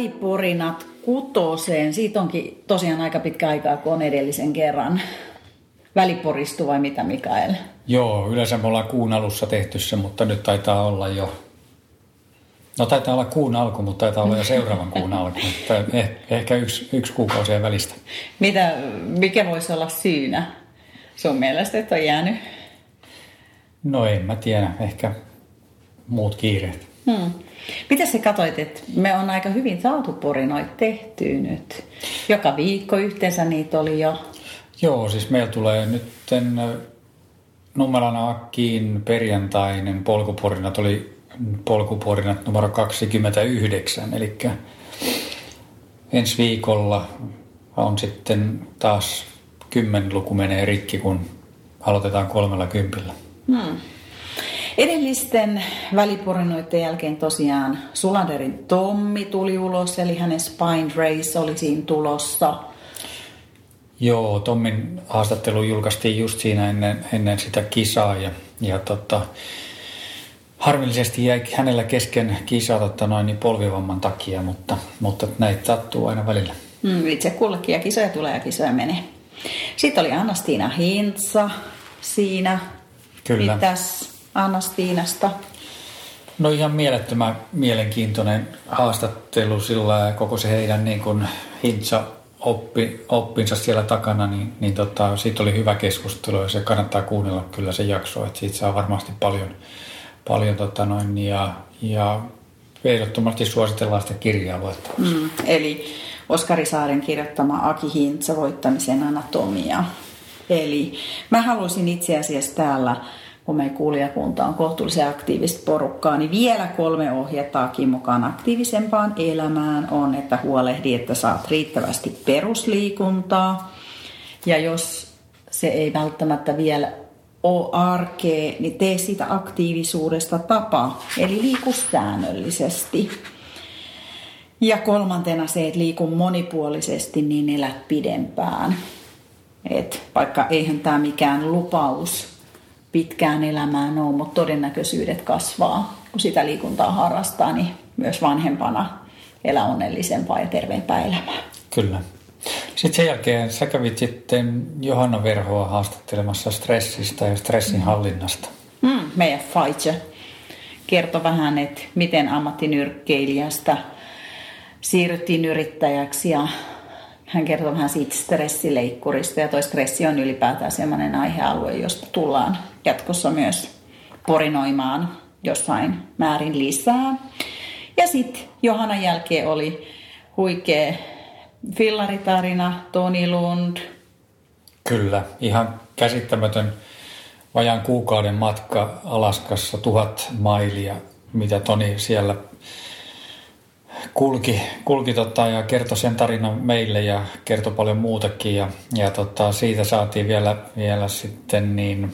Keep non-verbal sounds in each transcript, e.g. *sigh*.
Väliporinat kutoseen. Siitä onkin tosiaan aika pitkä aikaa, kun on edellisen kerran. Väliporistu vai mitä Mikael? Joo, yleensä me ollaan kuun alussa tehty se, mutta nyt taitaa olla jo No taitaa olla kuun alku, mutta taitaa olla jo seuraavan kuun alku. *laughs* Eh, ehkä yksi, yksi kuukausien välistä. Mitä, mikä voisi olla syynä sun mielestä, että on jäänyt? No en mä tiedä, ehkä muut kiireet. Hmm. Mitä sä katsoit, että me on aika hyvin saatu porinoit tehty nyt? Joka viikko yhteensä niitä oli jo. Joo, siis meillä tulee nyt Nummelana Akkiin perjantainen polkuporinat oli polkuporinat numero 29, eli ensi viikolla on sitten taas kymmenluku menee rikki, kun aloitetaan kolmella kympillä. Hmm. Edellisten väliporinoiden jälkeen tosiaan Sulanderin Tommi tuli ulos, eli hänen Spine Race oli siinä tulossa. Joo, Tommin haastattelu julkaistiin just siinä ennen, ennen sitä kisaa ja, ja tota, harmillisesti jäi hänellä kesken kisaa tota noin, niin polvivamman takia, mutta, mutta näitä sattuu aina välillä. Mm, itse kullekin ja kisoja tulee ja kisoja menee. Sitten oli Anna-Stiina Hintsa siinä. Kyllä. Mitäs Anna-Stiinasta? No ihan mielettömän mielenkiintoinen haastattelu sillä koko se heidän niin kuin Hintsa oppi, oppinsa siellä takana, niin, niin tota, siitä oli hyvä keskustelu ja se kannattaa kuunnella kyllä se jakso, että siitä saa varmasti paljon, paljon tota noin, ja, ja ehdottomasti suositellaan sitä kirjaa luettavaksi. Mm, eli Oskari Saaren kirjoittama Aki Hintsa voittamisen anatomia. Eli mä haluaisin itse asiassa täällä kun meidän kuulijakunta on kohtuullisen aktiivista porukkaa, niin vielä kolme ohjettaakin mukaan aktiivisempaan elämään on, että huolehdi, että saat riittävästi perusliikuntaa. Ja jos se ei välttämättä vielä ole arkea, niin tee sitä aktiivisuudesta tapa, eli liiku säännöllisesti. Ja kolmantena se, että liiku monipuolisesti, niin elät pidempään. Et vaikka eihän tämä mikään lupaus pitkään elämään ole, mutta todennäköisyydet kasvaa, kun sitä liikuntaa harrastaa, niin myös vanhempana elää onnellisempaa ja terveempää elämää. Kyllä. Sitten sen jälkeen sä kävit sitten Johanna Verhoa haastattelemassa stressistä ja stressin hallinnasta. Mm, meidän Faitse kertoi vähän, että miten ammattinyrkkeilijästä siirryttiin yrittäjäksi ja hän kertoi vähän siitä stressileikkurista ja toi stressi on ylipäätään sellainen aihealue, josta tullaan jatkossa myös porinoimaan jossain määrin lisää. Ja sitten Johanna jälkeen oli huikea fillaritarina, Toni Lund. Kyllä, ihan käsittämätön vajaan kuukauden matka Alaskassa, tuhat mailia, mitä Toni siellä kulki, kulki tota, ja kertoi sen tarinan meille ja kertoi paljon muutakin. Ja, ja tota, siitä saatiin vielä, vielä sitten niin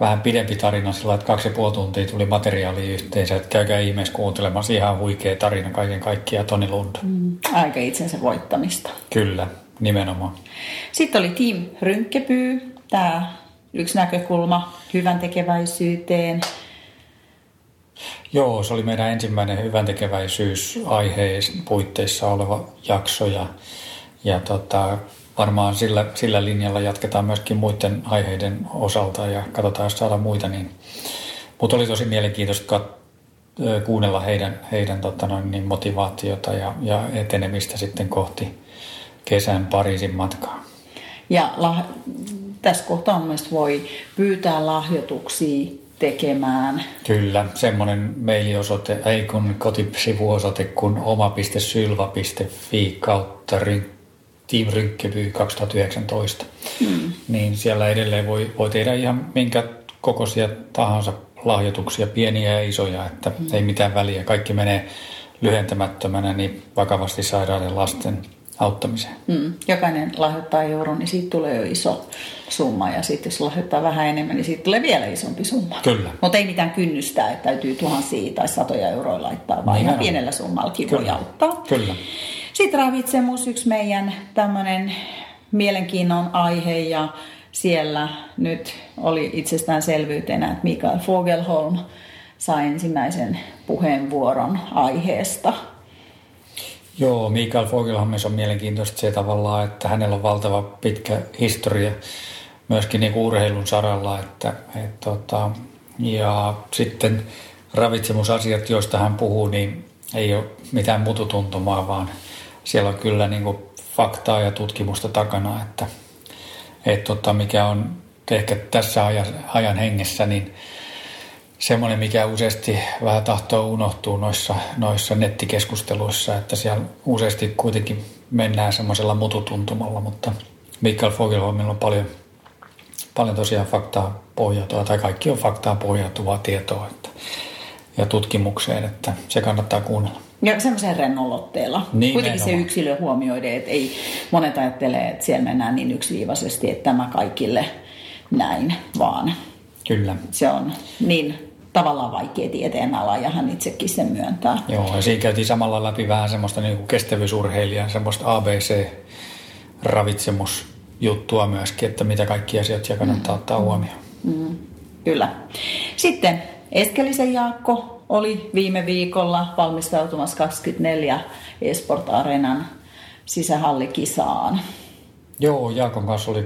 vähän pidempi tarina sillä, että kaksi ja puoli tuntia tuli materiaalia yhteensä. Että käykää ihmeessä kuuntelemassa ihan huikea tarina kaiken kaikkiaan Toni Lund. Mm, aika itsensä voittamista. Kyllä, nimenomaan. Sitten oli Team Rynkkepyy, tämä yksi näkökulma hyvän tekeväisyyteen. Joo, se oli meidän ensimmäinen hyvän tekeväisyys aiheen puitteissa oleva jakso ja, ja tota, varmaan sillä, sillä linjalla jatketaan myöskin muiden aiheiden osalta ja katsotaan, jos saadaan muita. Niin. Mutta oli tosi mielenkiintoista kat- kuunnella heidän, heidän tota noin, niin motivaatiota ja, ja etenemistä sitten kohti kesän Pariisin matkaa. Ja lah- tässä kohtaa mielestäni voi pyytää lahjoituksia tekemään. Kyllä, semmoinen mailiosoite, ei kun kotisivuosoite kuin oma.sylva.fi kautta ryn- Team Rynkkevy 2019. Mm. Niin siellä edelleen voi, voi tehdä ihan minkä kokoisia tahansa lahjoituksia, pieniä ja isoja, että mm. ei mitään väliä. Kaikki menee lyhentämättömänä niin vakavasti sairaiden lasten auttamiseen. Mm. Jokainen lahjoittaa euron, niin siitä tulee jo iso summa. Ja sitten jos lahjoittaa vähän enemmän, niin siitä tulee vielä isompi summa. Kyllä. Mutta ei mitään kynnystä, että täytyy tuhansia tai satoja euroja laittaa, vaan ihan pienellä summallakin voi auttaa. Kyllä. Sitten ravitsemus, yksi meidän tämmöinen mielenkiinnon aihe ja siellä nyt oli itsestäänselvyytenä, että Mikael Fogelholm sai ensimmäisen puheenvuoron aiheesta. Joo, Mikael Fogelholmissa on mielenkiintoista se tavallaan, että hänellä on valtava pitkä historia myöskin niin urheilun saralla. Että, et, tota, ja sitten ravitsemusasiat, joista hän puhuu, niin ei ole mitään mututuntumaa, vaan siellä on kyllä niin kuin faktaa ja tutkimusta takana, että, että tota, mikä on ehkä tässä ajan, ajan hengessä, niin semmoinen, mikä useasti vähän tahtoo unohtua noissa, noissa nettikeskusteluissa, että siellä useasti kuitenkin mennään semmoisella mututuntumalla, mutta Mikael Fogelholmilla on paljon, paljon tosiaan faktaa pohjautuvaa, tai kaikki on faktaa pohjautuvaa tietoa että, ja tutkimukseen, että se kannattaa kuunnella. Ja semmoisen rennolotteella. Niin, Kuitenkin se yksilö huomioiden, että ei monet ajattelee, että siellä mennään niin yksiviivaisesti, että tämä kaikille näin, vaan Kyllä. se on niin tavallaan vaikea tieteenala ja hän itsekin sen myöntää. Joo, ja siinä käytiin samalla läpi vähän semmoista niin kuin kestävyysurheilijaa, semmoista ABC-ravitsemusjuttua myöskin, että mitä kaikki asiat siellä kannattaa mm. ottaa huomioon. Mm. Kyllä. Sitten Eskelisen Jaakko oli viime viikolla valmistautumassa 24 Esport Arenan sisähallikisaan. Joo, Jaakon kanssa oli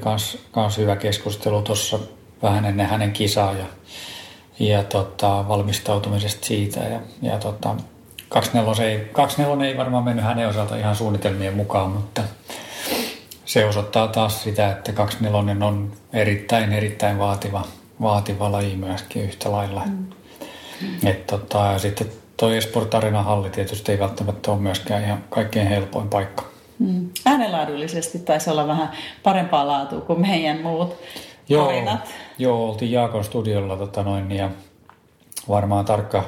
kans hyvä keskustelu tuossa vähän ennen hänen kisaa ja, ja tota, valmistautumisesta siitä. Ja, ja tota, 24 ei, 24 ei varmaan mennyt hänen osalta ihan suunnitelmien mukaan, mutta se osoittaa taas sitä, että 24 on erittäin, erittäin vaativa, vaativa laji myöskin yhtä lailla. Mm. Et tota, ja sitten toi Esport halli tietysti ei välttämättä ole myöskään ihan kaikkein helpoin paikka. Mm. Äänenlaadullisesti taisi olla vähän parempaa laatua kuin meidän muut joo. Joo, oltiin Jaakon studiolla tota noin, ja varmaan tarkka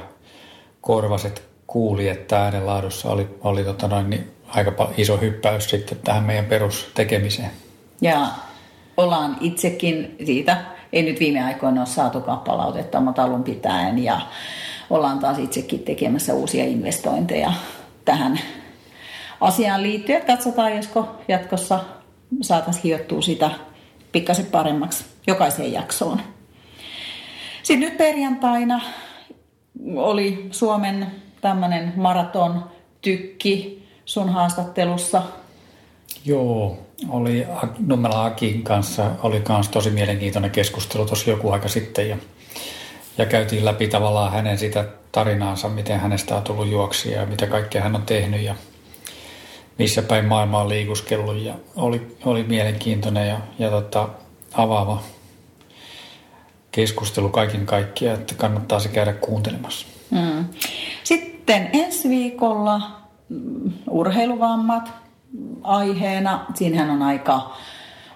korvaset kuuli, että äänenlaadussa oli, oli tota noin, niin aika iso hyppäys sitten tähän meidän perustekemiseen. Ja ollaan itsekin siitä ei nyt viime aikoina ole saatu palautetta, mutta alun pitäen ja ollaan taas itsekin tekemässä uusia investointeja tähän asiaan liittyen. Katsotaan, josko jatkossa saataisiin hiottua sitä pikkasen paremmaksi jokaiseen jaksoon. Sitten nyt perjantaina oli Suomen tämmöinen maraton tykki sun haastattelussa. Joo, oli Nummela Akin kanssa oli myös tosi mielenkiintoinen keskustelu tuossa joku aika sitten ja, ja käytiin läpi tavallaan hänen sitä tarinaansa, miten hänestä on tullut juoksia ja mitä kaikkea hän on tehnyt ja missä päin maailmaa liikuskellut ja oli, oli mielenkiintoinen ja, ja tota, avaava keskustelu kaiken kaikkiaan, että kannattaa se käydä kuuntelemassa. Mm. Sitten ensi viikolla mm, urheiluvammat, aiheena. Siinähän on aika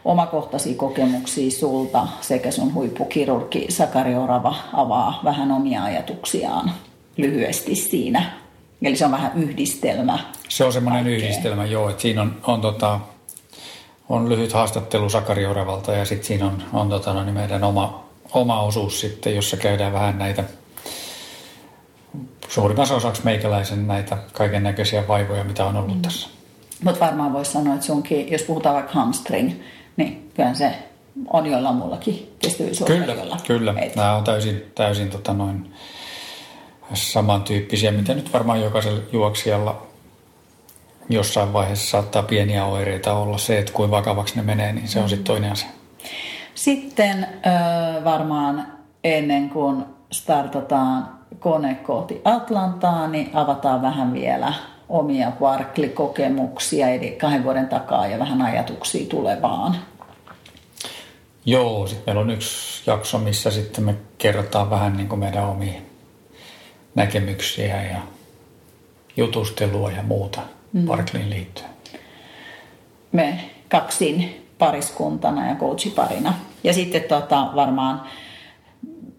omakohtaisia kokemuksia sulta sekä sun huippukirurgi Sakari Orava avaa vähän omia ajatuksiaan lyhyesti siinä. Eli se on vähän yhdistelmä. Se on semmoinen kaikkea. yhdistelmä, joo. Että siinä on, on, tota, on lyhyt haastattelu Sakari Oravalta ja sitten siinä on, on tota, no, niin meidän oma, oma osuus sitten, jossa käydään vähän näitä suurimmassa osaksi meikäläisen näitä kaiken näköisiä vaivoja, mitä on ollut mm. tässä. Mutta varmaan voisi sanoa, että sunkin, jos puhutaan vaikka hamstring, niin kyllä se on jollain muullakin kestävyysurheilijoilla. Kyllä, kyllä. Nämä on täysin, täysin tota noin samantyyppisiä, mitä nyt varmaan jokaisella juoksijalla jossain vaiheessa saattaa pieniä oireita olla. Se, että kuin vakavaksi ne menee, niin se on sitten toinen asia. Sitten varmaan ennen kuin startataan kone kohti Atlantaa, niin avataan vähän vielä omia Barkley-kokemuksia, eli kahden vuoden takaa ja vähän ajatuksia tulevaan. Joo, sitten meillä on yksi jakso, missä sitten me kerrotaan vähän niin kuin meidän omia näkemyksiä ja jutustelua ja muuta mm. Barkleyin liittyen. Me kaksin pariskuntana ja coachiparina. Ja sitten tota, varmaan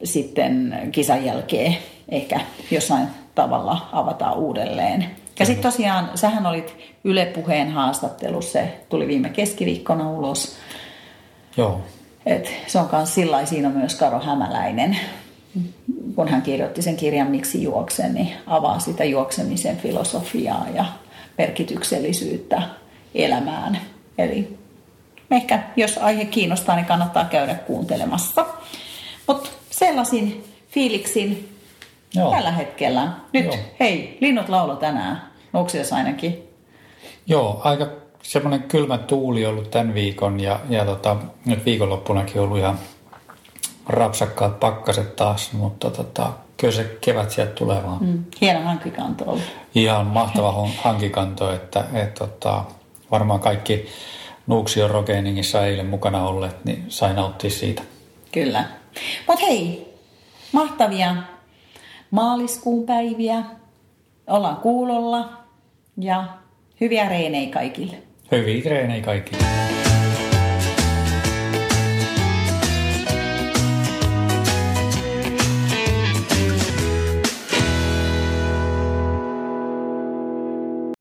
sitten kisan jälkeen ehkä jossain tavalla avataan uudelleen Ja sitten tosiaan, sähän olit Yle Puheen haastattelussa, se tuli viime keskiviikkona ulos. Joo. Et se on myös sillä siinä on myös Karo Hämäläinen, kun hän kirjoitti sen kirjan Miksi juoksen, niin avaa sitä juoksemisen filosofiaa ja merkityksellisyyttä elämään. Eli ehkä jos aihe kiinnostaa, niin kannattaa käydä kuuntelemassa. Mutta sellaisin fiiliksin Joo. tällä hetkellä. Nyt, Joo. hei, linnut laulo tänään. Nuksias ainakin. Joo, aika semmoinen kylmä tuuli ollut tämän viikon ja, ja tota, nyt viikonloppunakin ollut ihan rapsakkaat pakkaset taas, mutta tota, kyllä se kevät sieltä tulee vaan. Mm, hieno hankikanto ollut. Ihan mahtava hankikanto, että et, tota, varmaan kaikki Nuuksion Rogeeningissa eilen mukana olleet, niin sai nauttia siitä. Kyllä. Mutta hei, mahtavia maaliskuun päiviä. Ollaan kuulolla ja hyviä reenejä kaikille. Hyviä reenejä kaikille.